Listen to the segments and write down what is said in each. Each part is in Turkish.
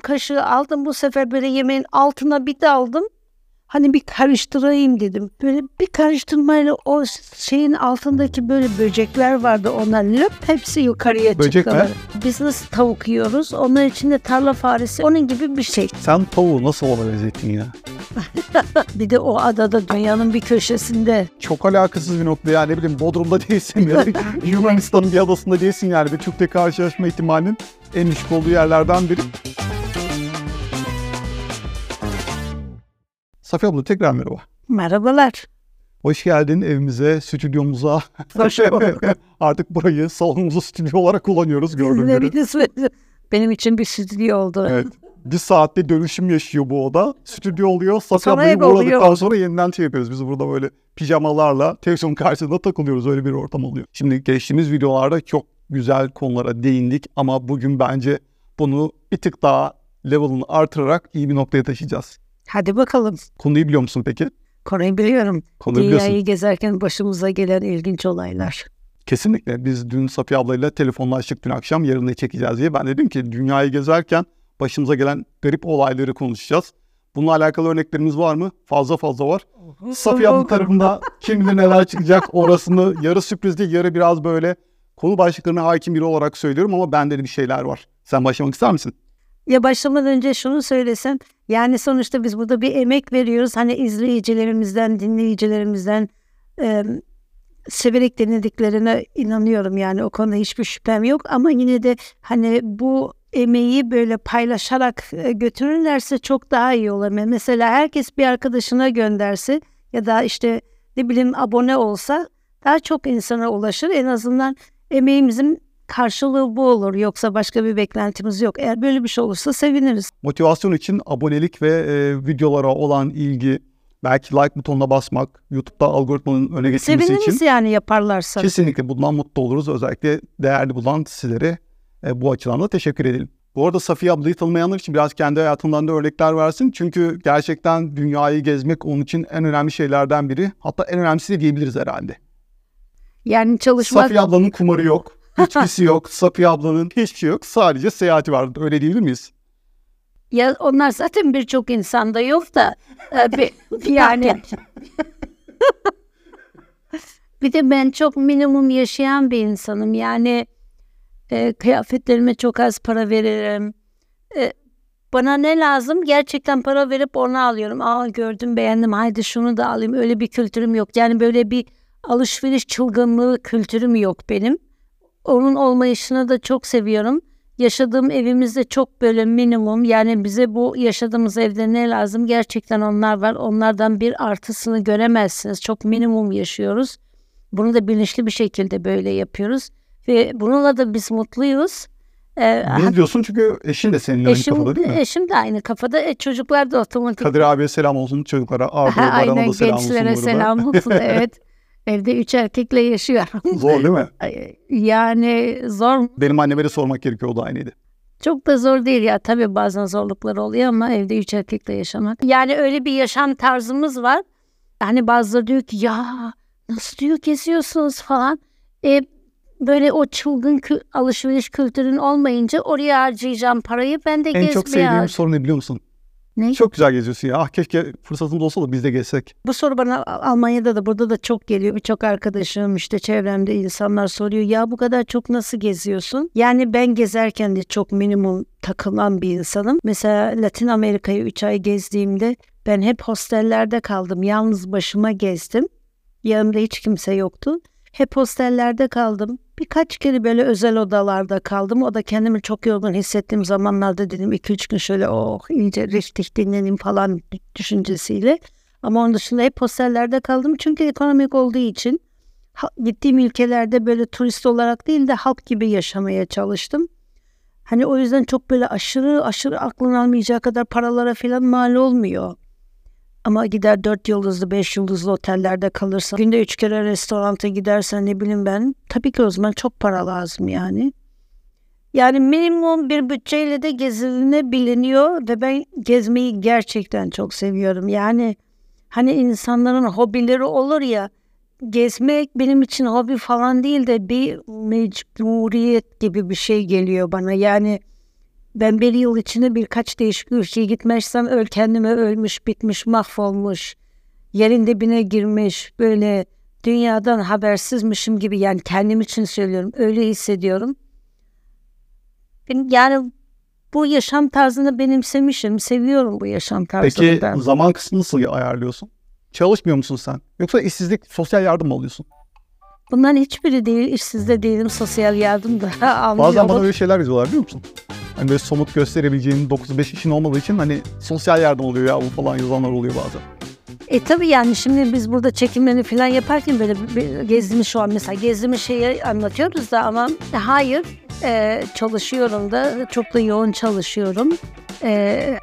Kaşığı aldım bu sefer böyle yemeğin altına bir daldım. Hani bir karıştırayım dedim. Böyle bir karıştırmayla o şeyin altındaki böyle böcekler vardı onlar löp hepsi yukarıya Böcek çıktılar. mi? Biz nasıl tavuk yiyoruz? Onun içinde tarla faresi onun gibi bir şey. Sen tavuğu nasıl ona benzettin ya? Bir de o adada dünyanın bir köşesinde Çok alakasız bir nokta yani ne bileyim Bodrum'da değilsin ya da Yunanistan'ın bir adasında değilsin yani bir Türk'le karşılaşma ihtimalinin en düşük olduğu yerlerden biri. Safiye abla tekrar merhaba. merhabalar. Hoş geldin evimize, stüdyomuza. Hoş bulduk. Artık burayı salonumuzu stüdyo olarak kullanıyoruz gördüğün Ne gibi. Benim için bir stüdyo oldu. Evet. Bir saatte dönüşüm yaşıyor bu oda. Stüdyo oluyor. Safiye ablayı oluyor. sonra yeniden şey yapıyoruz. Biz burada böyle pijamalarla televizyon karşısında takılıyoruz. Öyle bir ortam oluyor. Şimdi geçtiğimiz videolarda çok güzel konulara değindik. Ama bugün bence bunu bir tık daha level'ını artırarak iyi bir noktaya taşıyacağız. Hadi bakalım. Konuyu biliyor musun peki? Konuyu biliyorum. Konuyu biliyorsun. Dünyayı gezerken başımıza gelen ilginç olaylar. Kesinlikle. Biz dün Safiye ablayla telefonlaştık dün akşam yarın ne çekeceğiz diye. Ben dedim ki dünyayı gezerken başımıza gelen garip olayları konuşacağız. Bununla alakalı örneklerimiz var mı? Fazla fazla var. Safiye abla tarafında kim bilir neler çıkacak orasını yarı sürpriz değil yarı biraz böyle konu başlıklarına hakim biri olarak söylüyorum ama bende de bir şeyler var. Sen başlamak ister misin? Ya başlamadan önce şunu söylesem. Yani sonuçta biz burada bir emek veriyoruz. Hani izleyicilerimizden, dinleyicilerimizden e, severek dinlediklerine inanıyorum. Yani o konuda hiçbir şüphem yok. Ama yine de hani bu emeği böyle paylaşarak götürürlerse çok daha iyi olur. Mesela herkes bir arkadaşına gönderse ya da işte ne bileyim abone olsa daha çok insana ulaşır. En azından emeğimizin karşılığı bu olur. Yoksa başka bir beklentimiz yok. Eğer böyle bir şey olursa seviniriz. Motivasyon için abonelik ve e, videolara olan ilgi, belki like butonuna basmak, YouTube'da algoritmanın öne geçmesi Seviniriz için yani yaparlarsa. Kesinlikle bundan mutlu oluruz. Özellikle değerli bulan sizlere e, bu açıdan da teşekkür edelim. Bu arada Safiye ablayı tanımayanlar için biraz kendi hayatından da örnekler versin. Çünkü gerçekten dünyayı gezmek onun için en önemli şeylerden biri. Hatta en önemlisi de diyebiliriz herhalde. Yani çalışmak Safiye ablanın kumarı yok. Hiçbirisi yok. Safiye ablanın hiçbir şey yok. Sadece seyahati var. Öyle diyebilir miyiz? ya onlar zaten birçok insanda yok da e, yani bir de ben çok minimum yaşayan bir insanım. Yani e, kıyafetlerime çok az para veririm. E, bana ne lazım? Gerçekten para verip onu alıyorum. Aa gördüm beğendim haydi şunu da alayım. Öyle bir kültürüm yok. Yani böyle bir alışveriş çılgınlığı kültürüm yok benim. Onun olmayışını da çok seviyorum. Yaşadığım evimizde çok böyle minimum yani bize bu yaşadığımız evde ne lazım gerçekten onlar var. Onlardan bir artısını göremezsiniz. Çok minimum yaşıyoruz. Bunu da bilinçli bir şekilde böyle yapıyoruz. Ve bununla da biz mutluyuz. Ee, Ne diyorsun çünkü eşin de seninle aynı kafada değil mi? eşim de aynı kafada. E, çocuklar da otomatik. Kadir abiye selam olsun çocuklara. Arda Ha, Aynen da selam olsun gençlere burada. selam olsun. evet. Evde üç erkekle yaşıyorum. Zor değil mi? Yani zor Benim anneme de sormak gerekiyor o da aynıydı. Çok da zor değil ya. Tabii bazen zorlukları oluyor ama evde üç erkekle yaşamak. Yani öyle bir yaşam tarzımız var. Hani bazıları diyor ki ya nasıl diyor geziyorsunuz falan. E, böyle o çılgın kü- alışveriş kültürün olmayınca oraya harcayacağım parayı ben de En gezmeye çok sevdiğim har- soru ne biliyor musun? Ne? Çok güzel geziyorsun ya. Ah keşke fırsatımız olsa da biz de gezsek. Bu soru bana Almanya'da da burada da çok geliyor. Birçok arkadaşım işte çevremde insanlar soruyor. Ya bu kadar çok nasıl geziyorsun? Yani ben gezerken de çok minimum takılan bir insanım. Mesela Latin Amerika'yı 3 ay gezdiğimde ben hep hostellerde kaldım. Yalnız başıma gezdim. Yanımda hiç kimse yoktu. Hep hostellerde kaldım. Birkaç kere böyle özel odalarda kaldım. O da kendimi çok yorgun hissettiğim zamanlarda dedim 2-3 gün şöyle oh iyice richtig dinleneyim falan düşüncesiyle. Ama onun dışında hep hostellerde kaldım. Çünkü ekonomik olduğu için gittiğim ülkelerde böyle turist olarak değil de halk gibi yaşamaya çalıştım. Hani o yüzden çok böyle aşırı aşırı aklın almayacağı kadar paralara falan mal olmuyor. Ama gider dört yıldızlı, beş yıldızlı otellerde kalırsan, günde üç kere restoranta gidersen ne bileyim ben, tabii ki o zaman çok para lazım yani. Yani minimum bir bütçeyle de gezilenebiliniyor ve ben gezmeyi gerçekten çok seviyorum. Yani hani insanların hobileri olur ya, gezmek benim için hobi falan değil de bir mecburiyet gibi bir şey geliyor bana. Yani Ben bir yıl içinde birkaç değişik ülkeye gitmezsem öl kendime ölmüş, bitmiş, mahvolmuş, yerin dibine girmiş, böyle dünyadan habersizmişim gibi yani kendim için söylüyorum. Öyle hissediyorum. Yani bu yaşam tarzını benimsemişim. Seviyorum bu yaşam tarzını Peki ben. zaman kısmını nasıl ayarlıyorsun? Çalışmıyor musun sen? Yoksa işsizlik, sosyal yardım mı alıyorsun? Bunların hiçbiri değil. İşsiz de değilim. Sosyal yardım da almıyorum. Bazen bana öyle şeyler yazıyorlar biliyor musun? Hani böyle somut gösterebileceğin 9-5 işin olmadığı için hani sosyal yardım oluyor ya bu falan yazanlar oluyor bazen. E tabii yani şimdi biz burada çekimlerini falan yaparken böyle gezdiğimiz şu an mesela gezdiğimiz şeyi anlatıyoruz da ama hayır e, çalışıyorum da çok da yoğun çalışıyorum. E,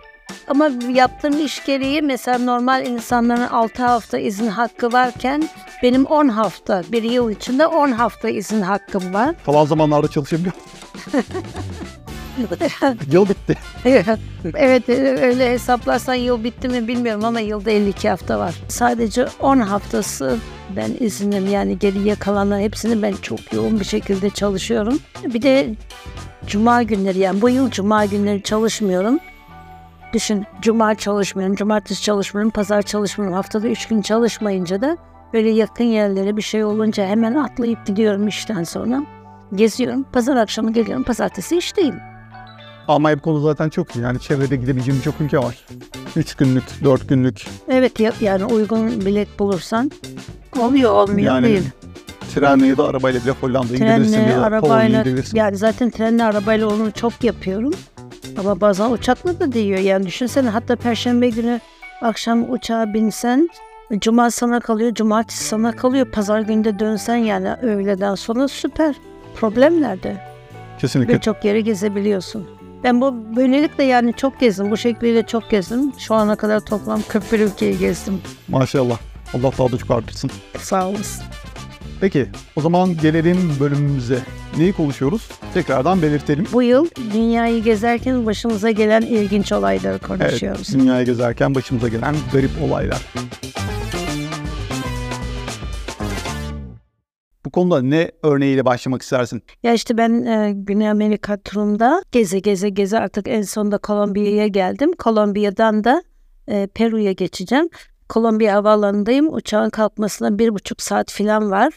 ama yaptığım iş gereği mesela normal insanların 6 hafta izin hakkı varken benim 10 hafta bir yıl içinde 10 hafta izin hakkım var. Kalan zamanlarda çalışabiliyor Yıl bitti. evet öyle hesaplarsan yıl bitti mi bilmiyorum ama yılda 52 hafta var. Sadece 10 haftası ben izinim yani geriye kalanların hepsini ben çok yoğun bir şekilde çalışıyorum. Bir de cuma günleri yani bu yıl cuma günleri çalışmıyorum. Düşün cuma çalışmıyorum, cumartesi çalışmıyorum, pazar çalışmıyorum. Haftada 3 gün çalışmayınca da böyle yakın yerlere bir şey olunca hemen atlayıp gidiyorum işten sonra. Geziyorum. Pazar akşamı geliyorum. Pazartesi işteyim. Almanya bu konuda zaten çok iyi. Yani çevrede gidebileceğim birçok ülke var. 3 günlük, 4 günlük. Evet ya- yani uygun bilet bulursan oluyor olmuyor Yani değil. Trenle ya da arabayla bile Hollanda'ya gidebilirsin Trenle, ya da Polonya'ya arabayla gidebilirsin. yani zaten trenle arabayla onu çok yapıyorum. Ama bazen uçakla da diyor yani düşünsene hatta perşembe günü akşam uçağa binsen cuma sana kalıyor, cumartesi sana kalıyor. Pazar günde dönsen yani öğleden sonra süper. Problem nerede? Kesinlikle. Birçok yeri gezebiliyorsun. Ben bu böylelikle yani çok gezdim. Bu şekliyle çok gezdim. Şu ana kadar toplam 41 ülkeyi gezdim. Maşallah. Allah daha da çok artırsın. Sağ olasın. Peki o zaman gelelim bölümümüze. Neyi konuşuyoruz? Tekrardan belirtelim. Bu yıl dünyayı gezerken başımıza gelen ilginç olayları Evet, konuşuyoruz. dünyaya gezerken başımıza gelen garip olaylar. Bu konuda ne örneğiyle başlamak istersin? Ya işte ben e, Güney Amerika turumda geze geze geze artık en sonunda Kolombiya'ya geldim. Kolombiya'dan da e, Peru'ya geçeceğim. Kolombiya havaalanındayım. Uçağın kalkmasına bir buçuk saat falan var.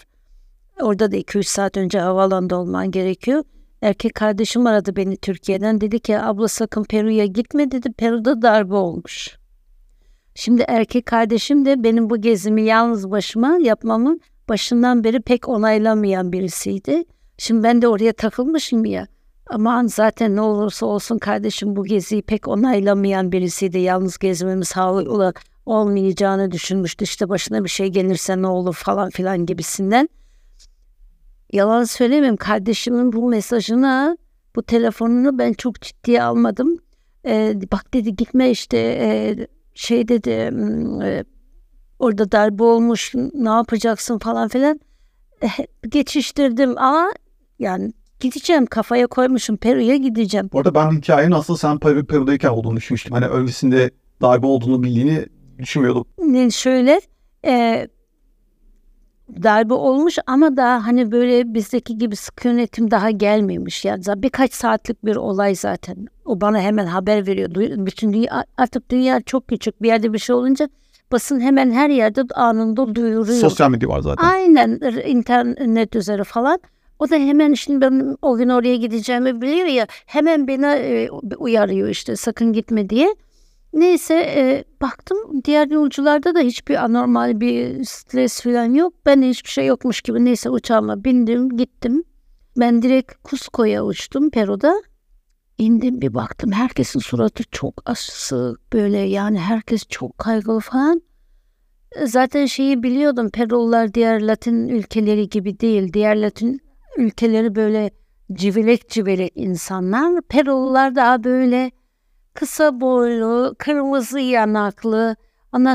Orada da iki üç saat önce havaalanında olman gerekiyor. Erkek kardeşim aradı beni Türkiye'den. Dedi ki abla sakın Peru'ya gitme dedi. Peru'da darbe olmuş. Şimdi erkek kardeşim de benim bu gezimi yalnız başıma yapmamın başından beri pek onaylamayan birisiydi. Şimdi ben de oraya takılmışım ya. Aman zaten ne olursa olsun kardeşim bu geziyi pek onaylamayan birisiydi. Yalnız gezmemiz sağlıklı olmayacağını düşünmüştü. İşte başına bir şey gelirse ne olur falan filan gibisinden. Yalan söylemeyeyim kardeşimin bu mesajını, bu telefonunu ben çok ciddiye almadım. Ee, bak dedi gitme işte e, şey dedi hmm, e, orada darbe olmuş ne yapacaksın falan filan. Eh, geçiştirdim ama yani gideceğim kafaya koymuşum Peru'ya gideceğim. Bu arada ben hikayenin asıl sen Peru, Peru'dayken olduğunu düşünmüştüm. Hani öncesinde darbe olduğunu bildiğini düşünmüyordum. Şöyle e, darbe olmuş ama daha hani böyle bizdeki gibi sıkı yönetim daha gelmemiş. Yani birkaç saatlik bir olay zaten. O bana hemen haber veriyor. Bütün dünya artık dünya çok küçük bir yerde bir şey olunca basın hemen her yerde anında duyuruyor. Sosyal medya var zaten. Aynen internet üzeri falan. O da hemen şimdi ben o gün oraya gideceğimi biliyor ya hemen beni e, uyarıyor işte sakın gitme diye. Neyse e, baktım diğer yolcularda da hiçbir anormal bir stres falan yok. Ben de hiçbir şey yokmuş gibi neyse uçağıma bindim gittim. Ben direkt Cusco'ya uçtum Peru'da. İndim bir baktım herkesin suratı çok asık böyle yani herkes çok kaygılı falan. Zaten şeyi biliyordum Perulular diğer Latin ülkeleri gibi değil. Diğer Latin ülkeleri böyle civelek civelek insanlar. Perulular daha böyle kısa boylu, kırmızı yanaklı.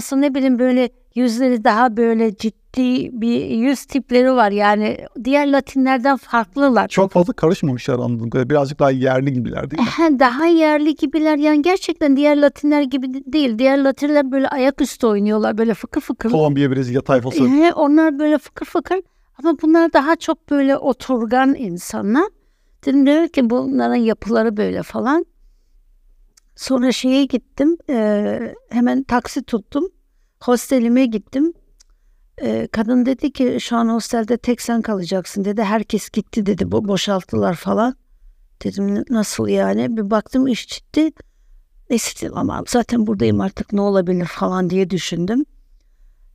Sonra ne bileyim böyle yüzleri daha böyle ciddi bir yüz tipleri var. Yani diğer Latinlerden farklılar. Çok fazla karışmamışlar anladığım kadarıyla. Birazcık daha yerli gibiler değil mi? Daha yerli gibiler yani gerçekten diğer Latinler gibi de- değil. Diğer Latinler böyle ayaküstü oynuyorlar böyle fıkır fıkır. Kolombiya, Brezilya tayfası. Ehe, onlar böyle fıkır fıkır ama bunlar daha çok böyle oturgan insanlar. Dedim diyor ki bunların yapıları böyle falan. Sonra şeye gittim. e, hemen taksi tuttum. Hostelime gittim. E, kadın dedi ki şu an hostelde tek sen kalacaksın dedi. Herkes gitti dedi. Bo- boşalttılar falan. Dedim nasıl yani? Bir baktım iş ciddi. Neyse ama zaten buradayım artık ne olabilir falan diye düşündüm.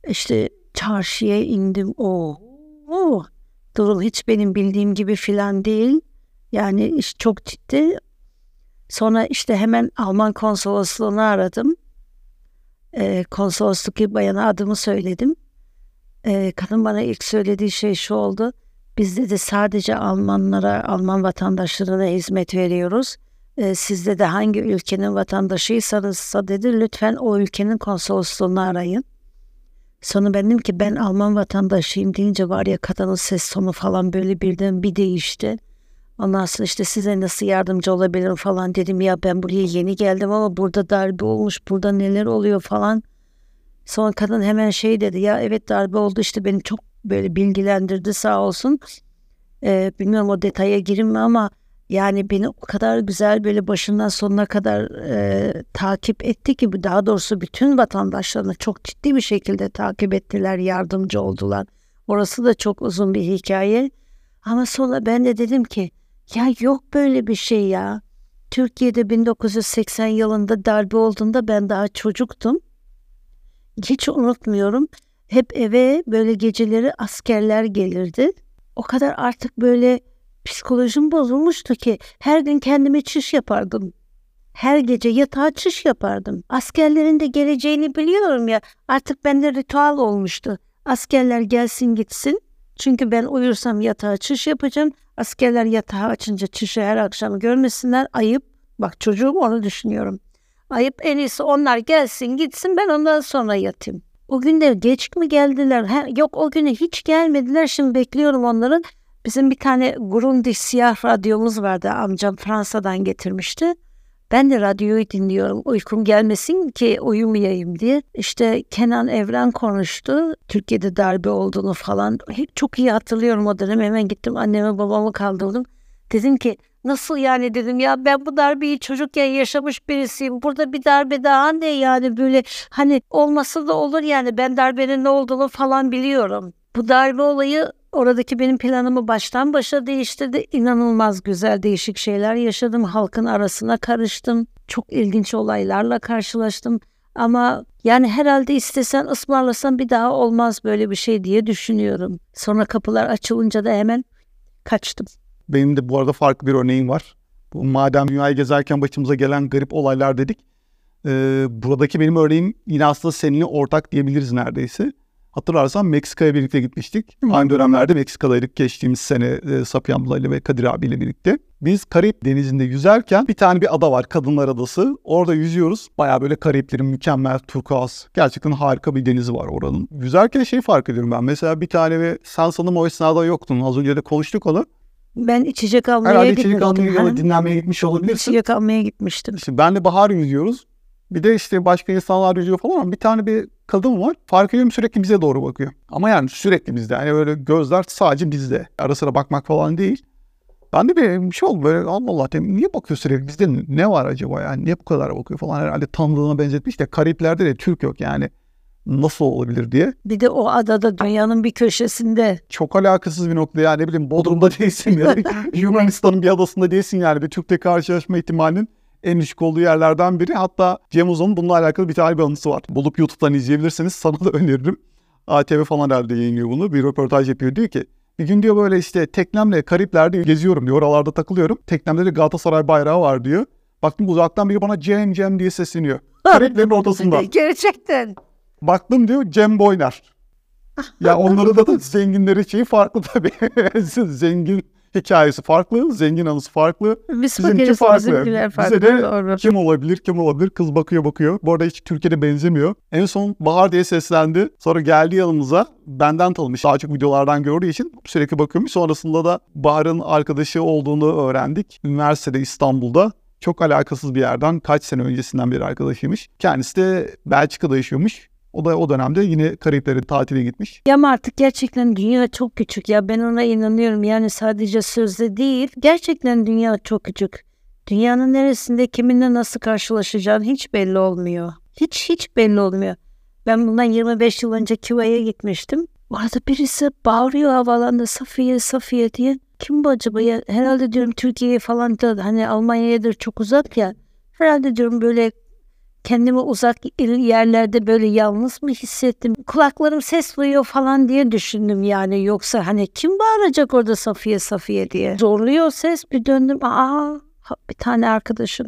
İşte çarşıya indim. Oo, oo. Durul hiç benim bildiğim gibi filan değil. Yani iş çok ciddi. Sonra işte hemen Alman konsolosluğunu aradım. Ee, konsolosluk bayana adımı söyledim. Ee, kadın bana ilk söylediği şey şu oldu. Biz dedi sadece Almanlara, Alman vatandaşlarına hizmet veriyoruz. Ee, sizde de hangi ülkenin vatandaşıysanız dedi lütfen o ülkenin konsolosluğunu arayın. Sonra ben dedim ki ben Alman vatandaşıyım deyince var ya kadının ses tonu falan böyle birden bir değişti. Ondan sonra işte size nasıl yardımcı olabilirim falan dedim ya ben buraya yeni geldim ama burada darbe olmuş burada neler oluyor falan. Sonra kadın hemen şey dedi ya evet darbe oldu işte beni çok böyle bilgilendirdi sağ olsun. Ee, bilmiyorum o detaya girinme ama yani beni o kadar güzel böyle başından sonuna kadar e, takip etti ki daha doğrusu bütün vatandaşlarını çok ciddi bir şekilde takip ettiler, yardımcı oldular. Orası da çok uzun bir hikaye. Ama sonra ben de dedim ki ya yok böyle bir şey ya. Türkiye'de 1980 yılında darbe olduğunda ben daha çocuktum. Hiç unutmuyorum. Hep eve böyle geceleri askerler gelirdi. O kadar artık böyle psikolojim bozulmuştu ki her gün kendime çiş yapardım. Her gece yatağa çiş yapardım. Askerlerin de geleceğini biliyorum ya. Artık bende ritüel olmuştu. Askerler gelsin gitsin. Çünkü ben uyursam yatağa çiş yapacağım. Askerler yatağı açınca çişi her akşam görmesinler. Ayıp. Bak çocuğum onu düşünüyorum. Ayıp en iyisi onlar gelsin gitsin ben ondan sonra yatayım. O gün de geç mi geldiler? Ha, yok o güne hiç gelmediler. Şimdi bekliyorum onların. Bizim bir tane Grundi siyah radyomuz vardı. Amcam Fransa'dan getirmişti. Ben de radyoyu dinliyorum. Uykum gelmesin ki uyumayayım diye. İşte Kenan Evren konuştu. Türkiye'de darbe olduğunu falan. Hep çok iyi hatırlıyorum o dönem. Hemen gittim anneme babamı kaldırdım. Dedim ki nasıl yani dedim ya ben bu darbeyi çocukken yaşamış birisiyim. Burada bir darbe daha ne yani böyle hani olması da olur yani ben darbenin ne olduğunu falan biliyorum. Bu darbe olayı oradaki benim planımı baştan başa değiştirdi. İnanılmaz güzel değişik şeyler yaşadım. Halkın arasına karıştım. Çok ilginç olaylarla karşılaştım. Ama yani herhalde istesen ısmarlasan bir daha olmaz böyle bir şey diye düşünüyorum. Sonra kapılar açılınca da hemen kaçtım. Benim de bu arada farklı bir örneğim var. Bu madem dünyayı gezerken başımıza gelen garip olaylar dedik. Ee, buradaki benim örneğim yine aslında seninle ortak diyebiliriz neredeyse. Hatırlarsan Meksika'ya birlikte gitmiştik. Aynı dönemlerde Meksika'daydık geçtiğimiz sene e, Safiye ablayla ve Kadir abiyle birlikte. Biz Karayip Denizi'nde yüzerken bir tane bir ada var Kadınlar Adası. Orada yüzüyoruz. Baya böyle Karayiplerin mükemmel turkuaz. Gerçekten harika bir denizi var oranın. Yüzerken şey fark ediyorum ben. Mesela bir tane ve sen sanırım o esnada yoktun. Az önce de konuştuk onu. Ben içecek almaya Herhalde gitmiştim. içerik almaya ya Ha, da dinlenmeye gitmiş olabilirsin. İçecek almaya gitmiştim. İşte benle Bahar yüzüyoruz. Bir de işte başka insanlar yüzüyor falan ama bir tane bir kadın var. Fark ediyorum sürekli bize doğru bakıyor. Ama yani sürekli bizde. Yani böyle gözler sadece bizde. Ara sıra bakmak falan değil. Ben de bir, şey oldu böyle Allah Allah dedim, niye bakıyor sürekli bizde ne var acaba yani niye bu kadar bakıyor falan herhalde tanıdığına benzetmiş de Kariplerde de Türk yok yani nasıl olabilir diye. Bir de o adada dünyanın bir köşesinde Çok alakasız bir nokta yani ne bileyim Bodrum'da değilsin ya Yunanistan'ın bir adasında değilsin yani bir Türk'le karşılaşma ihtimalinin en düşük olduğu yerlerden biri. Hatta Cem Uzan'ın bununla alakalı bir tane bir anısı var. Bulup YouTube'dan izleyebilirsiniz. Sana da öneririm. ATV falan herhalde yayınlıyor bunu. Bir röportaj yapıyor. Diyor ki bir gün diyor böyle işte teknemle Karipler'de geziyorum diyor. Oralarda takılıyorum. Teknemde de Galatasaray bayrağı var diyor. Baktım uzaktan biri bana Cem Cem diye sesleniyor. Kariplerin ortasında. gerçekten Baktım diyor Cem Boyner. Ya onların da, da zenginleri şeyi farklı tabii. Zengin hikayesi farklı, zengin anısı farklı. biz Bizimki fakiriz farklı. bizimkiler Bize farklı. de Doğru. Kim olabilir, kim olabilir? Kız bakıyor bakıyor. Bu arada hiç Türkiye'de benzemiyor. En son Bahar diye seslendi. Sonra geldi yanımıza. Benden tanımış. Daha çok videolardan gördüğü için sürekli bakıyormuş. Sonrasında da Bahar'ın arkadaşı olduğunu öğrendik. Üniversitede İstanbul'da. Çok alakasız bir yerden kaç sene öncesinden beri arkadaşıymış. Kendisi de Belçika'da yaşıyormuş. O da o dönemde yine Karayipleri tatile gitmiş. Ya artık gerçekten dünya çok küçük ya ben ona inanıyorum yani sadece sözde değil gerçekten dünya çok küçük. Dünyanın neresinde kiminle nasıl karşılaşacağın hiç belli olmuyor. Hiç hiç belli olmuyor. Ben bundan 25 yıl önce Küva'ya gitmiştim. Orada birisi bağırıyor havalanda Safiye Safiye diye. Kim bu acaba ya? Herhalde diyorum Türkiye'ye falan da hani Almanya'yadır çok uzak ya. Herhalde diyorum böyle kendimi uzak yerlerde böyle yalnız mı hissettim? Kulaklarım ses duyuyor falan diye düşündüm yani. Yoksa hani kim bağıracak orada Safiye Safiye diye. Zorluyor ses bir döndüm. Aa bir tane arkadaşım.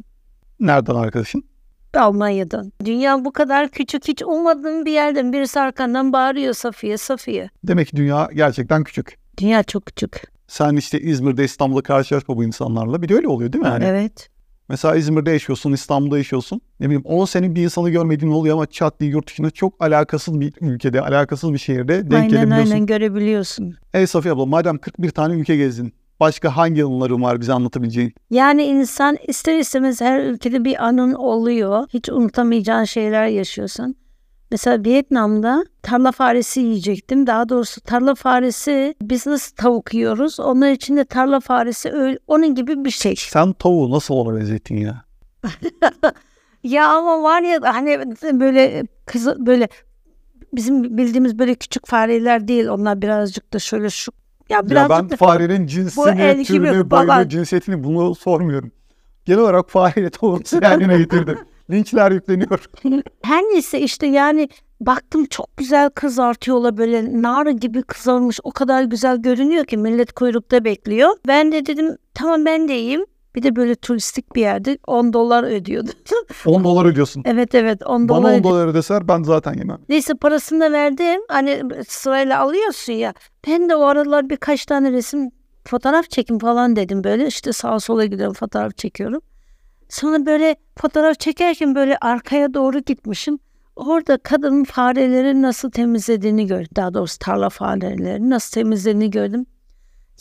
Nereden arkadaşın? Almanya'dan. Dünya bu kadar küçük hiç ummadığım bir yerden birisi arkandan bağırıyor Safiye Safiye. Demek ki dünya gerçekten küçük. Dünya çok küçük. Sen işte İzmir'de İstanbul'da karşılaşma bu insanlarla. Bir de öyle oluyor değil mi? Yani? Evet. Mesela İzmir'de yaşıyorsun, İstanbul'da yaşıyorsun. Ne bileyim 10 sene bir insanı görmediğin oluyor ama çat diye yurt dışında çok alakasız bir ülkede, alakasız bir şehirde denk aynen, gelebiliyorsun. Aynen görebiliyorsun. Ey Safiye abla madem 41 tane ülke gezdin. Başka hangi anıların var bize anlatabileceğin? Yani insan ister istemez her ülkede bir anın oluyor. Hiç unutamayacağın şeyler yaşıyorsun. Mesela Vietnam'da tarla faresi yiyecektim. Daha doğrusu tarla faresi biz nasıl tavuk yiyoruz? Onlar için de tarla faresi öyle, onun gibi bir şey. Sen tavuğu nasıl ona benzettin ya? ya ama var ya hani böyle kız böyle bizim bildiğimiz böyle küçük fareler değil. Onlar birazcık da şöyle şu ya, ya ben da, farenin cinsini, türünü, boyunu, cinsiyetini bunu sormuyorum. Genel olarak fareyle tavuğu yan getirdim. Linçler yükleniyor. Her neyse işte yani baktım çok güzel kızartıyorlar böyle nar gibi kızarmış o kadar güzel görünüyor ki millet kuyrukta bekliyor. Ben de dedim tamam ben de yiyeyim. Bir de böyle turistik bir yerde 10 dolar ödüyordu. 10 dolar ödüyorsun. Evet evet 10 dolar. Bana 10 dolar ödeser ben zaten yemem. Neyse parasını da verdim. Hani sırayla alıyorsun ya. Ben de o aralar birkaç tane resim fotoğraf çekim falan dedim böyle. işte sağa sola gidiyorum fotoğraf çekiyorum. Sonra böyle fotoğraf çekerken böyle arkaya doğru gitmişim. Orada kadının fareleri nasıl temizlediğini gördüm. Daha doğrusu tarla fareleri nasıl temizlediğini gördüm.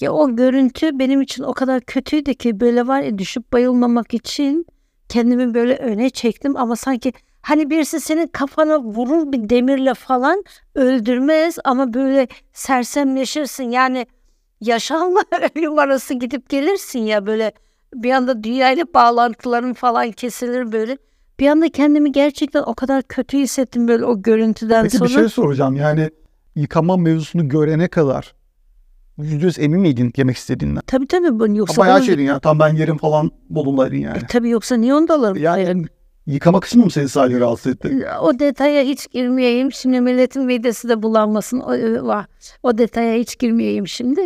Ya o görüntü benim için o kadar kötüydü ki böyle var ya düşüp bayılmamak için kendimi böyle öne çektim ama sanki hani birisi senin kafana vurur bir demirle falan öldürmez ama böyle sersemleşirsin yani yaşamla ölüm arası gidip gelirsin ya böyle bir anda dünyayla bağlantılarım falan kesilir böyle. Bir anda kendimi gerçekten o kadar kötü hissettim böyle o görüntüden Peki sonra. Peki bir şey soracağım yani yıkama mevzusunu görene kadar yüzde yüz emin miydin yemek istediğinden? Tabii tabii. Ben yoksa Bayağı şeydin ya tam ben yerim falan modundaydın yani. E, tabii yoksa niye onu da alırım? Yani yıkama kısmı mı seni sadece rahatsız etti? O detaya hiç girmeyeyim. Şimdi milletin midesi de bulanmasın. O, e, o detaya hiç girmeyeyim şimdi.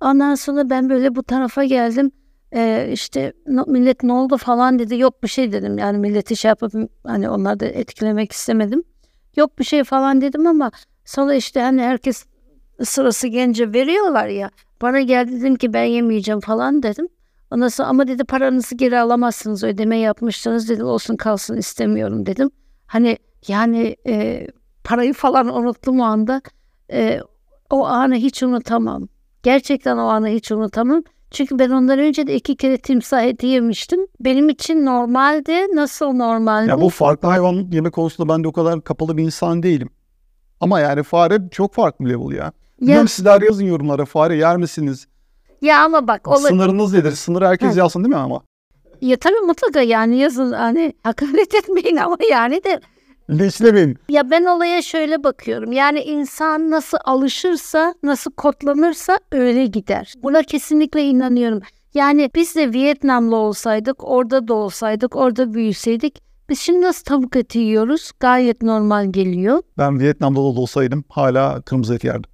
Ondan sonra ben böyle bu tarafa geldim e, işte millet ne oldu falan dedi. Yok bir şey dedim. Yani milleti şey yapıp hani onları da etkilemek istemedim. Yok bir şey falan dedim ama sonra işte hani herkes sırası gence veriyorlar ya. Bana geldi dedim ki ben yemeyeceğim falan dedim. Ondan sonra ama dedi paranızı geri alamazsınız ödeme yapmışsınız dedi olsun kalsın istemiyorum dedim. Hani yani e, parayı falan unuttum o anda. E, o anı hiç unutamam. Gerçekten o anı hiç unutamam. Çünkü ben ondan önce de iki kere timsah eti yemiştim. Benim için normaldi. Nasıl normaldi? Ya bu farklı hayvan yeme konusunda ben de o kadar kapalı bir insan değilim. Ama yani fare çok farklı bir level ya. ya. Bilmiyorum sizler yazın yorumlara fare yer misiniz? Ya ama bak. Ola... Sınırınız nedir? Sınırı herkes yazsın değil mi ama? Ya tabii mutlaka yani yazın hani hakaret etmeyin ama yani de Linçlemeyin. Ya ben olaya şöyle bakıyorum. Yani insan nasıl alışırsa, nasıl kodlanırsa öyle gider. Buna kesinlikle inanıyorum. Yani biz de Vietnamlı olsaydık, orada da olsaydık, orada büyüseydik biz şimdi nasıl tavuk eti yiyoruz? Gayet normal geliyor. Ben Vietnam'da da olsaydım hala kırmızı et yerdim.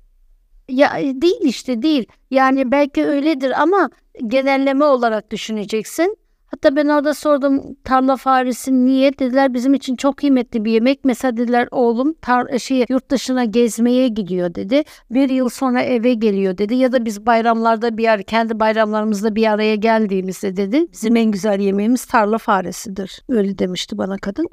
Ya e, değil işte değil. Yani belki öyledir ama genelleme olarak düşüneceksin. Hatta ben orada sordum tarla faresi niye dediler bizim için çok kıymetli bir yemek. Mesela dediler oğlum tar şey yurt dışına gezmeye gidiyor dedi. Bir yıl sonra eve geliyor dedi. Ya da biz bayramlarda bir yer kendi bayramlarımızda bir araya geldiğimizde dedi. Bizim en güzel yemeğimiz tarla faresidir. Öyle demişti bana kadın.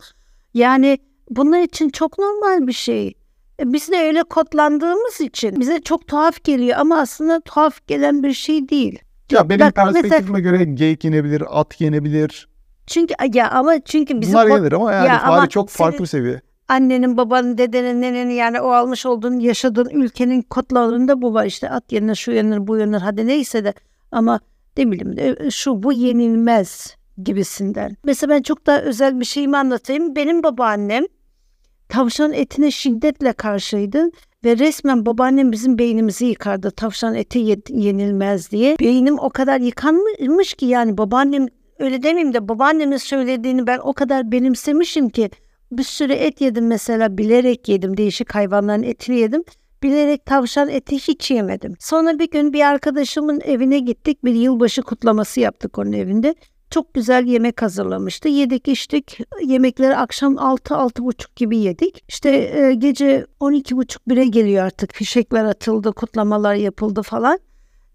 Yani bunlar için çok normal bir şey. E, biz de öyle kodlandığımız için bize çok tuhaf geliyor ama aslında tuhaf gelen bir şey değil. Ya benim Bak, perspektifime mesela, göre geyik yenebilir, at yenebilir. Çünkü ya ama çünkü bizim Bunlar yenir ama yani ya fare çok farklı seviye. Annenin, babanın, dedenin, nenenin yani o almış olduğun, yaşadığın ülkenin kodlarında bu var. işte at yenir, şu yenir, bu yenir hadi neyse de ama ne bileyim şu bu yenilmez gibisinden. Mesela ben çok daha özel bir şeyimi anlatayım. Benim babaannem tavşan etine şiddetle karşıydı ve resmen babaannem bizim beynimizi yıkardı. Tavşan eti yenilmez diye. Beynim o kadar yıkanmış ki yani babaannem öyle demeyeyim de babaannemin söylediğini ben o kadar benimsemişim ki bir sürü et yedim mesela bilerek yedim. Değişik hayvanların etini yedim. Bilerek tavşan eti hiç yemedim. Sonra bir gün bir arkadaşımın evine gittik. Bir yılbaşı kutlaması yaptık onun evinde. Çok güzel yemek hazırlamıştı. Yedik içtik. Yemekleri akşam 6-6.30 gibi yedik. İşte e, gece 12.30-1'e geliyor artık. Fişekler atıldı, kutlamalar yapıldı falan.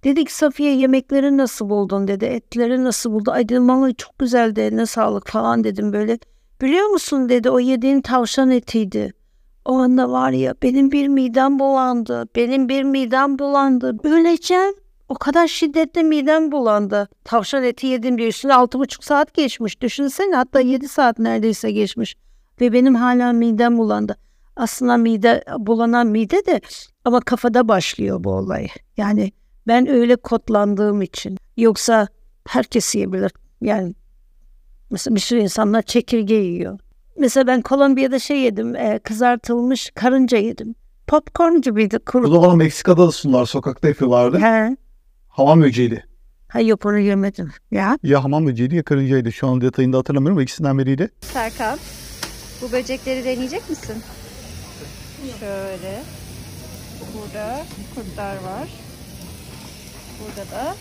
Dedik Safiye yemekleri nasıl buldun dedi. Etleri nasıl buldu? Ay dedim vallahi çok güzeldi eline sağlık falan dedim böyle. Biliyor musun dedi o yediğin tavşan etiydi. O anda var ya benim bir midem bulandı. Benim bir midem bulandı. Öleceğim. O kadar şiddetli midem bulandı. Tavşan eti yedim diye üstüne altı buçuk saat geçmiş. Düşünsene hatta yedi saat neredeyse geçmiş. Ve benim hala midem bulandı. Aslında mide bulanan mide de ama kafada başlıyor bu olay. Yani ben öyle kodlandığım için. Yoksa herkes yiyebilir. Yani mesela bir sürü insanlar çekirge yiyor. Mesela ben Kolombiya'da şey yedim, e, kızartılmış karınca yedim. Popcorn gibiydi. Kuru. O zaman Meksika'da da sunular sokakta yapıyorlardı. He. Hamam böceğiydi. Ha yok onu yemedim. Ya. Ya hamam böceğiydi ya karıncaydı. Şu an detayını da hatırlamıyorum. İkisinden biriydi. Serkan, bu böcekleri deneyecek misin? Şöyle. Burada kurtlar var. Burada da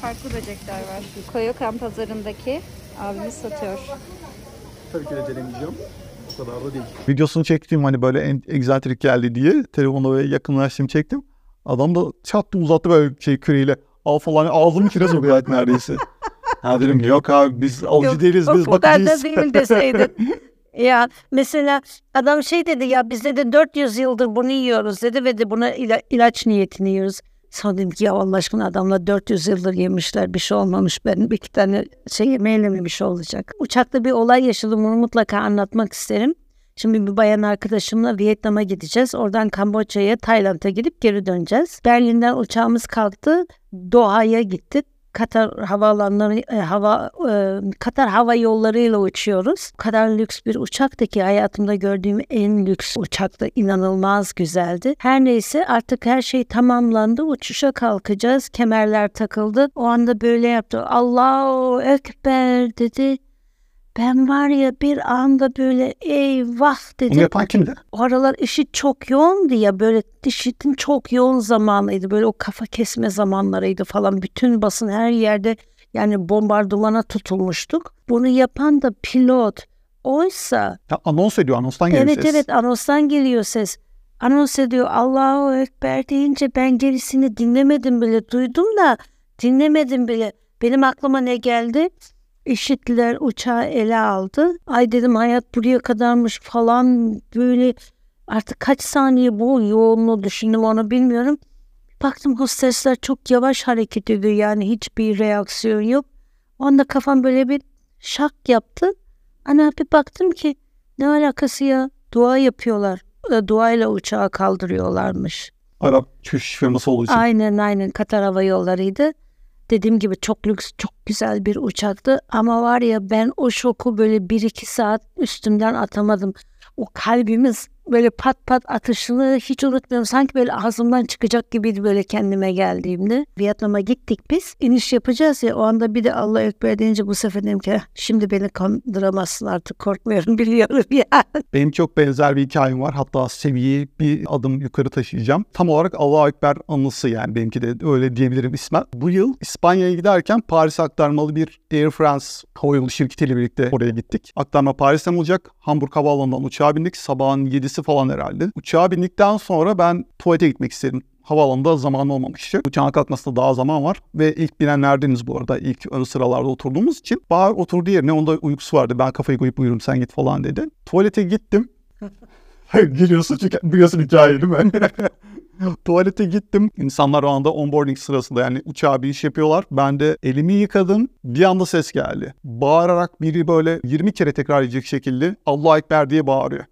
farklı böcekler var. Koyokan pazarındaki abimiz satıyor. Tabii ki de denemeyeceğim. O kadar da değil. Videosunu çektim hani böyle en egzantrik geldi diye. Telefonla böyle yakınlaştım çektim. Adam da çattı uzattı böyle şey küreyle. Al falan ağzımı kiraz oluyor neredeyse. ha dedim yok abi biz Yok, değiliz o biz kadar da bakıcıyız. değil deseydin. Ya mesela adam şey dedi ya biz de 400 yıldır bunu yiyoruz dedi ve de buna ila- ilaç niyetini yiyoruz. Sonra dedim ki ya Allah aşkına adamlar 400 yıldır yemişler bir şey olmamış. Ben bir iki tane şey yemeğiyle mi bir şey olacak? Uçakta bir olay yaşadım bunu mutlaka anlatmak isterim. Şimdi bir bayan arkadaşımla Vietnam'a gideceğiz. Oradan Kamboçya'ya, Tayland'a gidip geri döneceğiz. Berlin'den uçağımız kalktı. Doha'ya gittik. Katar havaalanları e, hava e, Katar hava yollarıyla uçuyoruz. O kadar lüks bir uçaktı ki hayatımda gördüğüm en lüks uçaktı. İnanılmaz güzeldi. Her neyse artık her şey tamamlandı. Uçuşa kalkacağız. Kemerler takıldı. O anda böyle yaptı. Allahu Ekber dedi. Ben var ya bir anda böyle eyvah dedim. yapan kimdi? O aralar işit çok yoğundu ya böyle işitin çok yoğun zamanıydı. Böyle o kafa kesme zamanlarıydı falan. Bütün basın her yerde yani bombardımana tutulmuştuk. Bunu yapan da pilot. Oysa Ya anons ediyor anonstan geliyor evet ses. evet anonstan geliyor ses. Anons ediyor Allahu Ekber deyince ben gerisini dinlemedim bile. Duydum da dinlemedim bile. Benim aklıma ne geldi? İşittiler uçağı ele aldı. Ay dedim hayat buraya kadarmış falan böyle artık kaç saniye bu yoğunluğu düşündüm onu bilmiyorum. Baktım hostesler çok yavaş hareket ediyor yani hiçbir reaksiyon yok. O anda kafam böyle bir şak yaptı. Ana bir baktım ki ne alakası ya dua yapıyorlar. E, Duayla uçağı kaldırıyorlarmış. Arap çüş firması olduğu için. Aynen aynen Katar Hava Yolları'ydı. Dediğim gibi çok lüks, çok güzel bir uçaktı. Ama var ya ben o şoku böyle bir iki saat üstümden atamadım. O kalbimiz böyle pat pat atışını hiç unutmuyorum. Sanki böyle ağzımdan çıkacak gibiydi böyle kendime geldiğimde. Vietnam'a gittik biz. İniş yapacağız ya o anda bir de Allah Ekber deyince bu sefer dedim ki "Eh, şimdi beni kandıramazsın artık korkmuyorum biliyorum ya. Benim çok benzer bir hikayem var. Hatta seviyeyi bir adım yukarı taşıyacağım. Tam olarak Allahu Ekber anısı yani benimki de öyle diyebilirim ismen. Bu yıl İspanya'ya giderken Paris aktarmalı bir Air France havayolu şirketiyle birlikte oraya gittik. Aktarma Paris'ten olacak. Hamburg Havaalanı'ndan uçağa bindik. Sabahın 7'si falan herhalde. Uçağa bindikten sonra ben tuvalete gitmek istedim. Havaalanında zaman olmamıştı. Uçağın kalkmasında daha zaman var. Ve ilk binenlerdeniz bu arada. İlk ön sıralarda oturduğumuz için. Bahar oturdu yerine onda uykusu vardı. Ben kafayı koyup uyurum sen git falan dedi. Tuvalete gittim. Geliyorsun çünkü biliyorsun hikayeyi değil mi? Tuvalete gittim. İnsanlar o anda onboarding sırasında yani uçağa bir iş yapıyorlar. Ben de elimi yıkadım. Bir anda ses geldi. Bağırarak biri böyle 20 kere tekrar edecek şekilde Allah Ekber diye bağırıyor.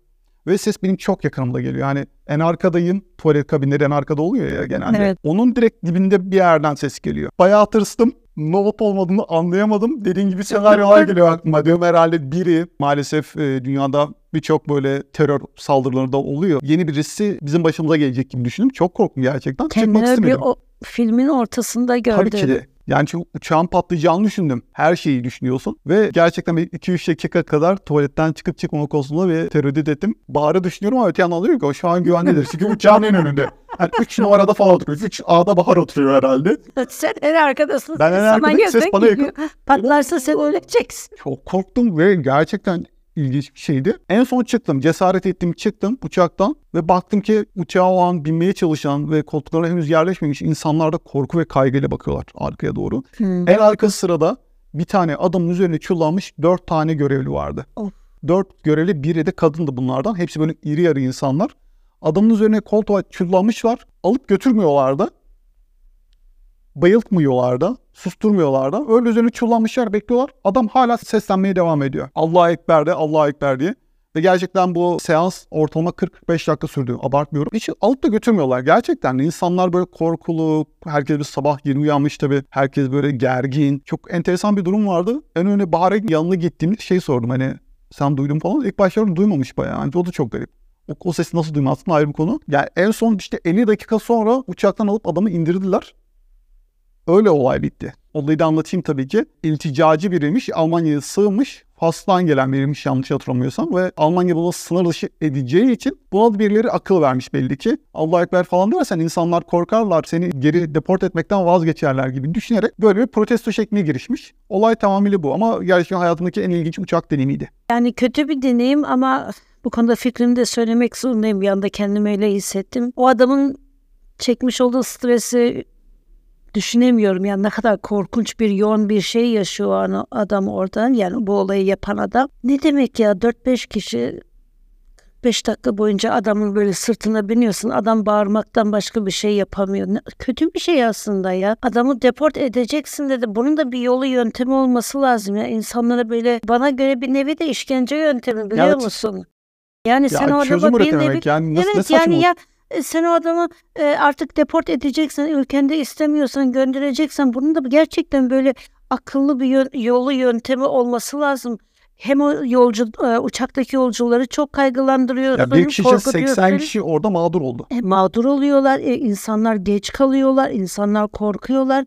Ve ses benim çok yakınımda geliyor. Yani en arkadayım. Tuvalet kabinleri en arkada oluyor ya genelde. Evet. Onun direkt dibinde bir yerden ses geliyor. Bayağı tırstım. ne olup olmadığını anlayamadım. Dediğin gibi senaryolar geliyor aklıma. Diyorum herhalde biri maalesef e, dünyada birçok böyle terör saldırıları da oluyor. Yeni birisi bizim başımıza gelecek gibi düşündüm. Çok korktum gerçekten. Kendimi bir o filmin ortasında gördüm. Tabii ki de. Yani çünkü uçağın patlayacağını düşündüm. Her şeyi düşünüyorsun. Ve gerçekten 2-3 dakika kadar tuvaletten çıkıp çıkmama konusunda bir tereddüt ettim. Bahar'ı düşünüyorum ama öte yandan diyor ki o şu an güvenlidir. Çünkü uçağın en önünde. Yani 3 numarada falan oturuyor. 3 A'da Bahar oturuyor herhalde. Sen en arkadasın. Ben en arkadayım, ses bana yakın. Patlarsa sen öleceksin. Çok korktum ve gerçekten ilginç bir şeydi. En son çıktım. Cesaret ettim çıktım uçaktan ve baktım ki uçağa o an binmeye çalışan ve koltuklarına henüz yerleşmemiş insanlar da korku ve kaygıyla bakıyorlar arkaya doğru. Hmm. En arka sırada bir tane adamın üzerine çullanmış dört tane görevli vardı. Of. Dört görevli biri de kadındı bunlardan. Hepsi böyle iri yarı insanlar. Adamın üzerine koltuğa çullanmışlar. Alıp götürmüyorlardı. Bayıltmıyorlar da. Susturmuyorlar da. Öyle üzerine çullanmışlar bekliyorlar. Adam hala seslenmeye devam ediyor. Allahu Ekber de Allahu Ekber diye. Ve gerçekten bu seans ortalama 40-45 dakika sürdü. Abartmıyorum. Hiç alıp da götürmüyorlar. Gerçekten insanlar böyle korkulu. Herkes bir sabah yeni uyanmış tabii. Herkes böyle gergin. Çok enteresan bir durum vardı. En öne Bahar'a yanına gittiğimde şey sordum hani sen duydun falan. İlk başlarda duymamış bayağı. Yani o da çok garip. O, o sesi nasıl duymazsın ayrı bir konu. Yani en son işte 50 dakika sonra uçaktan alıp adamı indirdiler. Öyle olay bitti. Olayı da anlatayım tabii ki. İlticacı biriymiş. Almanya'ya sığmış. Fas'tan gelen biriymiş yanlış hatırlamıyorsam. Ve Almanya bunu sınır dışı edeceği için buna da birileri akıl vermiş belli ki. Allah Ekber falan dersen insanlar korkarlar. Seni geri deport etmekten vazgeçerler gibi düşünerek böyle bir protesto şekline girişmiş. Olay tamamıyla bu ama gerçekten hayatımdaki en ilginç uçak deneyimiydi. Yani kötü bir deneyim ama bu konuda fikrimi de söylemek zorundayım. Bir anda kendimi öyle hissettim. O adamın çekmiş olduğu stresi düşünemiyorum. Yani ne kadar korkunç bir yoğun bir şey yaşıyor o adam orada. Yani bu olayı yapan adam. Ne demek ya 4-5 kişi 5 dakika boyunca adamın böyle sırtına biniyorsun. Adam bağırmaktan başka bir şey yapamıyor. Ne- Kötü bir şey aslında ya. Adamı deport edeceksin dedi. Bunun da bir yolu yöntemi olması lazım ya. İnsanlara böyle bana göre bir nevi de işkence yöntemi biliyor Evet. musun? Yani sen ya çözüm adama bir nevi yani nasıl, ne evet saçma yani ya e, sen o adamı e, artık deport edeceksen, ülkende istemiyorsan göndereceksen bunun da gerçekten böyle akıllı bir yön- yolu yöntemi olması lazım. Hem o yolcu e, uçaktaki yolcuları çok kaygılandırıyor. Ya bir kişi için 80 korkutuyorsun. kişi orada mağdur oldu. E, mağdur oluyorlar, e, insanlar geç kalıyorlar, insanlar korkuyorlar.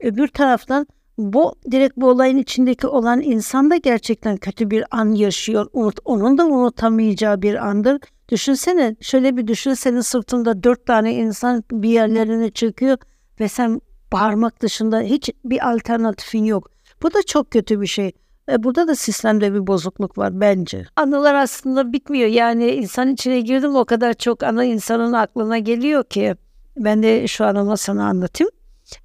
Öbür taraftan bu direkt bu olayın içindeki olan insan da gerçekten kötü bir an yaşıyor. Unut, onun da unutamayacağı bir andır. Düşünsene şöyle bir düşün senin sırtında dört tane insan bir yerlerine çıkıyor ve sen bağırmak dışında hiç bir alternatifin yok. Bu da çok kötü bir şey. E, burada da sistemde bir bozukluk var bence. Anılar aslında bitmiyor. Yani insan içine girdim o kadar çok ana insanın aklına geliyor ki. Ben de şu an ama sana anlatayım.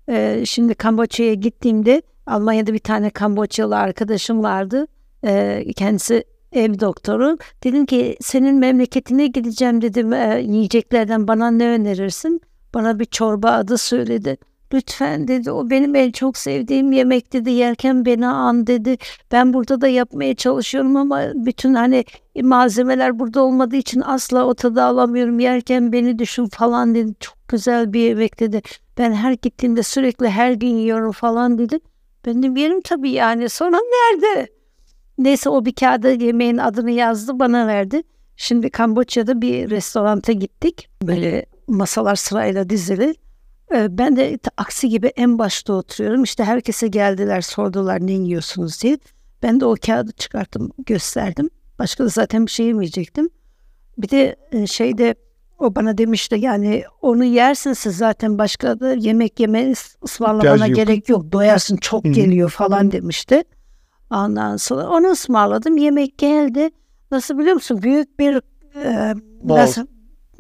E, şimdi Kamboçya'ya gittiğimde Almanya'da bir tane Kamboçyalı arkadaşım vardı. E, kendisi ev doktoru. Dedim ki senin memleketine gideceğim dedim. E, yiyeceklerden bana ne önerirsin? Bana bir çorba adı söyledi. Lütfen dedi o benim en çok sevdiğim yemek dedi yerken beni an dedi. Ben burada da yapmaya çalışıyorum ama bütün hani malzemeler burada olmadığı için asla o tadı alamıyorum. Yerken beni düşün falan dedi. Çok güzel bir yemek dedi. Ben her gittiğimde sürekli her gün yiyorum falan dedi. Ben de yerim tabii yani. Sonra nerede? Neyse o bir kağıda yemeğin adını yazdı bana verdi. Şimdi Kamboçya'da bir restoranta gittik. Böyle masalar sırayla dizili. Ee, Ben de aksi gibi en başta oturuyorum. İşte herkese geldiler sordular ne yiyorsunuz diye. Ben de o kağıdı çıkarttım gösterdim. Başka da zaten bir şey yemeyecektim. Bir de e, şeyde o bana demişti yani onu yersin siz zaten başka da yemek yemeye ısmarlamana gerek yok. Doyarsın çok geliyor falan demişti. Ondan sonra onu ısmarladım. Yemek geldi. Nasıl biliyor musun? Büyük bir e, Bol. nasıl?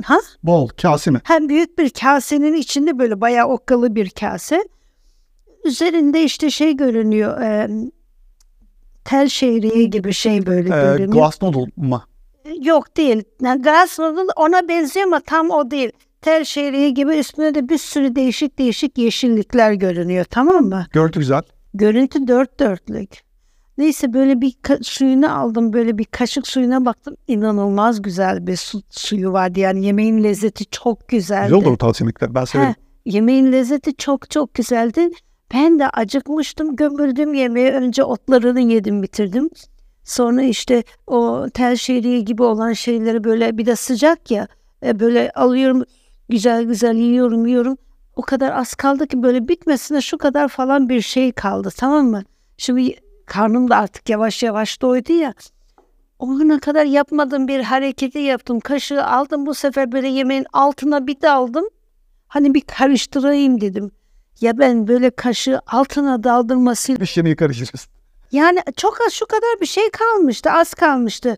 Ha? Bol kase mi? Hem büyük bir kasenin içinde böyle bayağı okkalı bir kase. Üzerinde işte şey görünüyor. E, tel şehriye gibi şey böyle Ee, görünüyor. glass noodle mı? Yok değil. Yani glass noodle ona benziyor ama tam o değil. Tel şehriye gibi üstünde de bir sürü değişik değişik yeşillikler görünüyor tamam mı? Görüntü güzel. Görüntü dört dörtlük. Neyse böyle bir suyunu aldım böyle bir kaşık suyuna baktım inanılmaz güzel bir su, suyu vardı yani yemeğin lezzeti çok güzeldi. Güzel olur tavsiye yemekler. Ben severim. He, yemeğin lezzeti çok çok güzeldi Ben de acıkmıştım. Gömüldüm yemeğe. Önce otlarını yedim bitirdim. Sonra işte o tel şehriye gibi olan şeyleri böyle bir de sıcak ya. e, böyle alıyorum güzel güzel yiyorum yiyorum. O kadar az kaldı ki böyle bitmesine şu kadar falan bir şey kaldı tamam mı? Şimdi karnım da artık yavaş yavaş doydu ya. O ana kadar yapmadığım bir hareketi yaptım. Kaşığı aldım bu sefer böyle yemeğin altına bir daldım. Hani bir karıştırayım dedim. Ya ben böyle kaşığı altına daldırmasıyla Bir yemeği karıştırırız. yani çok az şu kadar bir şey kalmıştı, az kalmıştı.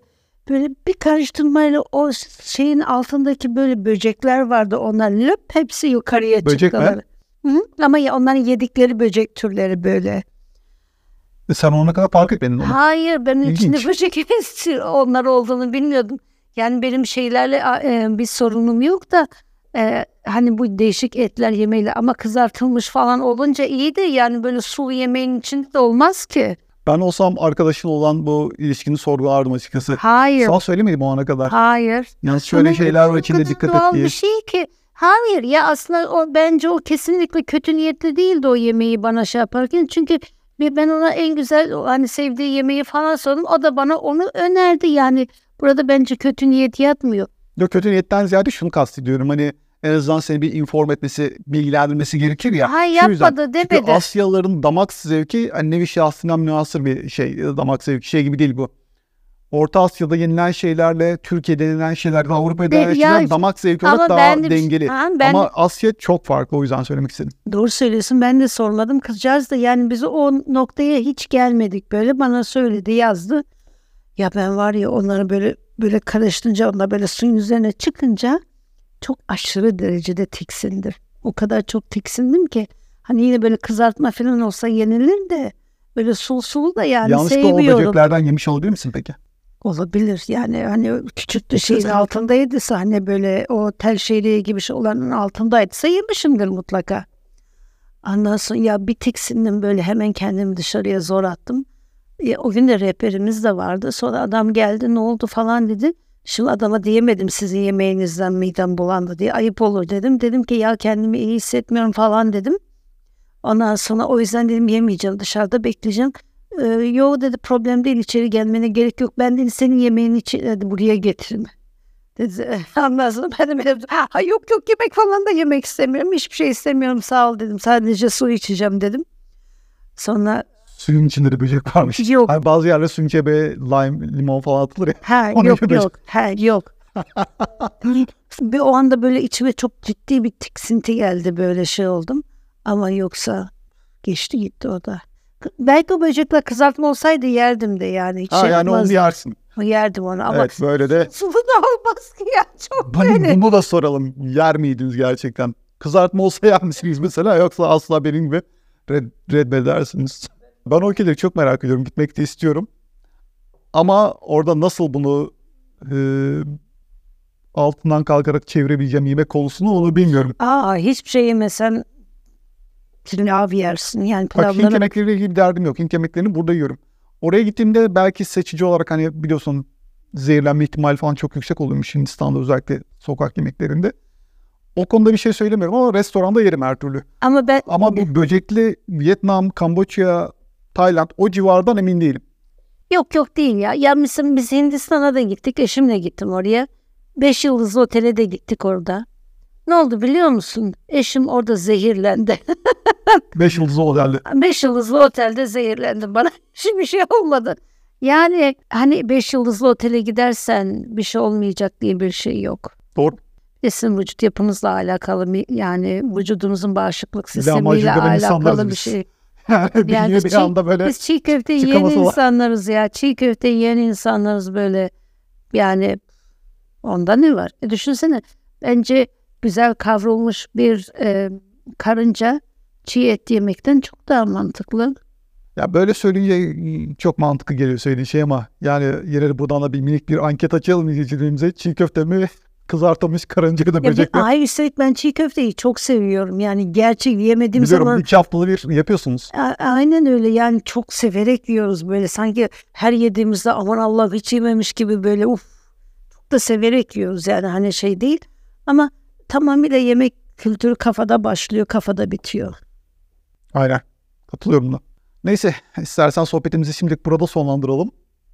Böyle bir karıştırmayla o şeyin altındaki böyle böcekler vardı. Onlar löp hepsi yukarıya Böcek çıktılar. Hı? Ama ya onların yedikleri böcek türleri böyle. Sen ona kadar fark etmedin onu. Hayır ben İlginç. içinde böcek hepsi onlar olduğunu bilmiyordum. Yani benim şeylerle e, bir sorunum yok da e, hani bu değişik etler yemeyle ama kızartılmış falan olunca iyiydi. Yani böyle sulu yemeğin içinde de olmaz ki. Ben olsam arkadaşın olan bu ilişkini sorgulardım açıkçası. Hayır. Sana söylemedim o ana kadar. Hayır. Yalnız şöyle Ama şeyler var içinde dikkat et diye. bir şey ki. Hayır ya aslında o bence o kesinlikle kötü niyetli değildi o yemeği bana şey yaparken. Çünkü bir ben ona en güzel hani sevdiği yemeği falan sordum. O da bana onu önerdi. Yani burada bence kötü niyet yatmıyor. Yok kötü niyetten ziyade şunu kastediyorum. Hani en azından seni bir inform etmesi, bilgilendirmesi gerekir ya. Hayır Şu yüzden. yapmadı Çünkü demedi. Asyalıların damak zevki hani nevi şahsına münasır bir şey. Damak zevki şey gibi değil bu. Orta Asya'da yenilen şeylerle Türkiye'de yenilen şeyler ve Avrupa'da De- yenilen şeyler damak zevki olarak daha de şey- dengeli. Ha, ben Ama Asya çok farklı o yüzden söylemek istedim. Doğru söylüyorsun ben de sormadım. Kızcağız da yani biz o noktaya hiç gelmedik böyle. Bana söyledi yazdı. Ya ben var ya onları böyle böyle karıştırınca onlar böyle suyun üzerine çıkınca çok aşırı derecede tiksindim. O kadar çok tiksindim ki hani yine böyle kızartma falan olsa yenilir de böyle sulu sulu da yani Yanlışlıkla o sevmiyorum. böceklerden yemiş olabilir misin peki? Olabilir yani hani küçük bir şeyin altındaydı hani böyle o tel şehriye gibi şey olanın altındaydı yemişimdir mutlaka. Ondan sonra ya bir tiksindim böyle hemen kendimi dışarıya zor attım. E, o gün de rehberimiz de vardı. Sonra adam geldi ne oldu falan dedi. Şimdi adama diyemedim sizin yemeğinizden midem bulandı diye ayıp olur dedim. Dedim ki ya kendimi iyi hissetmiyorum falan dedim. Ondan sonra o yüzden dedim yemeyeceğim dışarıda bekleyeceğim. Ee, yo dedi problem değil içeri gelmene gerek yok. Ben dedi senin yemeğini içi, dedi, buraya getirme. Dedi. Ondan sonra ben de böyle, ha, yok yok yemek falan da yemek istemiyorum. Hiçbir şey istemiyorum sağ ol dedim. Sadece su içeceğim dedim. Sonra Suyun içinde de böcek varmış. yok Hani bazı yerlerde suyun içine böyle lime, limon falan atılır ya. ha yok yok ha yok. bir o anda böyle içime çok ciddi bir tiksinti geldi böyle şey oldum. Ama yoksa geçti gitti o da. Belki o böcekler kızartma olsaydı yerdim de yani. Hiç Ha, şey yani onu yapmazdım. yersin. Yerdim onu ama Evet böyle de sulu da olmaz ki ya çok Hani böyle. bunu da soralım. Yer miydiniz gerçekten? Kızartma olsa yer misiniz mesela yoksa asla benim gibi red, reddedersiniz. Ben o ülkeleri çok merak ediyorum. Gitmek de istiyorum. Ama orada nasıl bunu e, altından kalkarak çevirebileceğim yemek konusunu onu bilmiyorum. Aa hiçbir şey yemesen pilav yersin yani Bak Hint pilavları. yemekleriyle ilgili bir derdim yok. Hint yemeklerini burada yiyorum. Oraya gittiğimde belki seçici olarak hani biliyorsun zehirlenme ihtimali falan çok yüksek oluyormuş Hindistan'da özellikle sokak yemeklerinde. O konuda bir şey söylemiyorum ama restoranda yerim her türlü. Ama ben Ama bu böcekli Vietnam, Kamboçya, Tayland o civardan emin değilim. Yok yok değil ya. Ya mesela biz Hindistan'a da gittik. Eşimle gittim oraya. Beş yıldızlı otele de gittik orada. Ne oldu biliyor musun? Eşim orada zehirlendi. Beş yıldızlı otelde. Beş yıldızlı otelde zehirlendi bana. Hiçbir şey olmadı. Yani hani beş yıldızlı otele gidersen bir şey olmayacak diye bir şey yok. Doğru. Sizin vücut yapınızla alakalı yani vücudunuzun bağışıklık sistemiyle alakalı bir şey. Bir, Yani bir çiğ- anda böyle Biz çiğ köfte yiyen var. insanlarız ya. Çiğ köfte yiyen insanlarız böyle. Yani onda ne var? E düşünsene bence güzel kavrulmuş bir e, karınca çiğ et yemekten çok daha mantıklı. ya böyle söyleyince çok mantıklı geliyor söylediğin şey ama yani yere buradan da bir minik bir anket açalım izleyicilerimize. Çiğ köfte mi kızartılmış karınca da böcek mi? ay üstelik ben çiğ köfteyi çok seviyorum. Yani gerçek yemediğim Biliyorum zaman iki haftalı bir yapıyorsunuz. A- Aynen öyle yani çok severek yiyoruz böyle sanki her yediğimizde aman Allah hiç yememiş gibi böyle uf çok da severek yiyoruz yani hani şey değil ama tamamıyla yemek kültürü kafada başlıyor kafada bitiyor. Aynen. Katılıyorum buna. Neyse istersen sohbetimizi şimdilik burada sonlandıralım.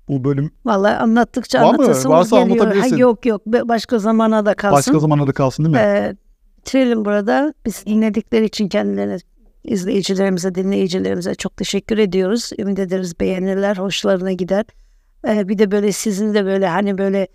Bu bölüm Vallahi anlattıkça Var anlatasım Varsa geliyor. anlatabilirsin. Ha, yok yok başka zamana da kalsın. başka zamana da kalsın değil mi? Ee, bitirelim burada. Biz dinledikleri için kendilerine, izleyicilerimize, dinleyicilerimize çok teşekkür ediyoruz. Ümit ederiz beğenirler, hoşlarına gider. Ee, bir de böyle sizin de böyle hani böyle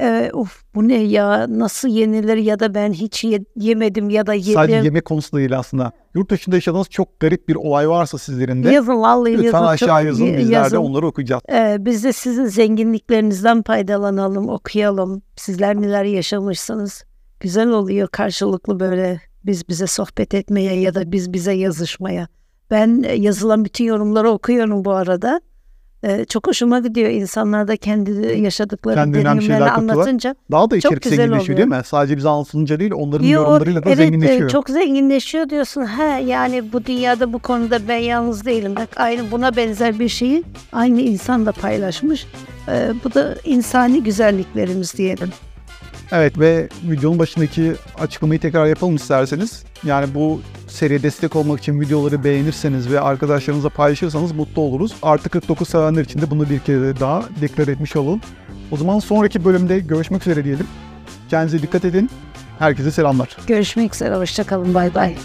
e, uf bu ne ya nasıl yenilir ya da ben hiç ye- yemedim ya da yedim. Sadece yemek konusu değil aslında. Yurt dışında yaşadığınız çok garip bir olay varsa sizlerin de Yazın vallahi lütfen yazın. aşağı çok- yazın. Bizler de yazın. onları okuyacağız. Ee, biz de sizin zenginliklerinizden faydalanalım, okuyalım. Sizler neler yaşamışsınız. Güzel oluyor karşılıklı böyle biz bize sohbet etmeye ya da biz bize yazışmaya. Ben yazılan bütün yorumları okuyorum bu arada. Ee, çok hoşuma gidiyor insanlar da kendi yaşadıkları şeyler deneyimlerini anlatınca. Daha da Çok güzel zenginleşiyor oluyor. değil mi? Sadece bize anlatılınca değil onların Yo, yorumlarıyla da evet, zenginleşiyor. e, çok zenginleşiyor diyorsun. Ha yani bu dünyada bu konuda ben yalnız değilim. Bak aynı buna benzer bir şeyi aynı insan da paylaşmış. Ee, bu da insani güzelliklerimiz diyelim. Evet ve videonun başındaki açıklamayı tekrar yapalım isterseniz. Yani bu seriye destek olmak için videoları beğenirseniz ve arkadaşlarınızla paylaşırsanız mutlu oluruz. Artı 49 sevenler için de bunu bir kere daha deklar etmiş olun. O zaman sonraki bölümde görüşmek üzere diyelim. Kendinize dikkat edin. Herkese selamlar. Görüşmek üzere. Hoşçakalın. Bay bay.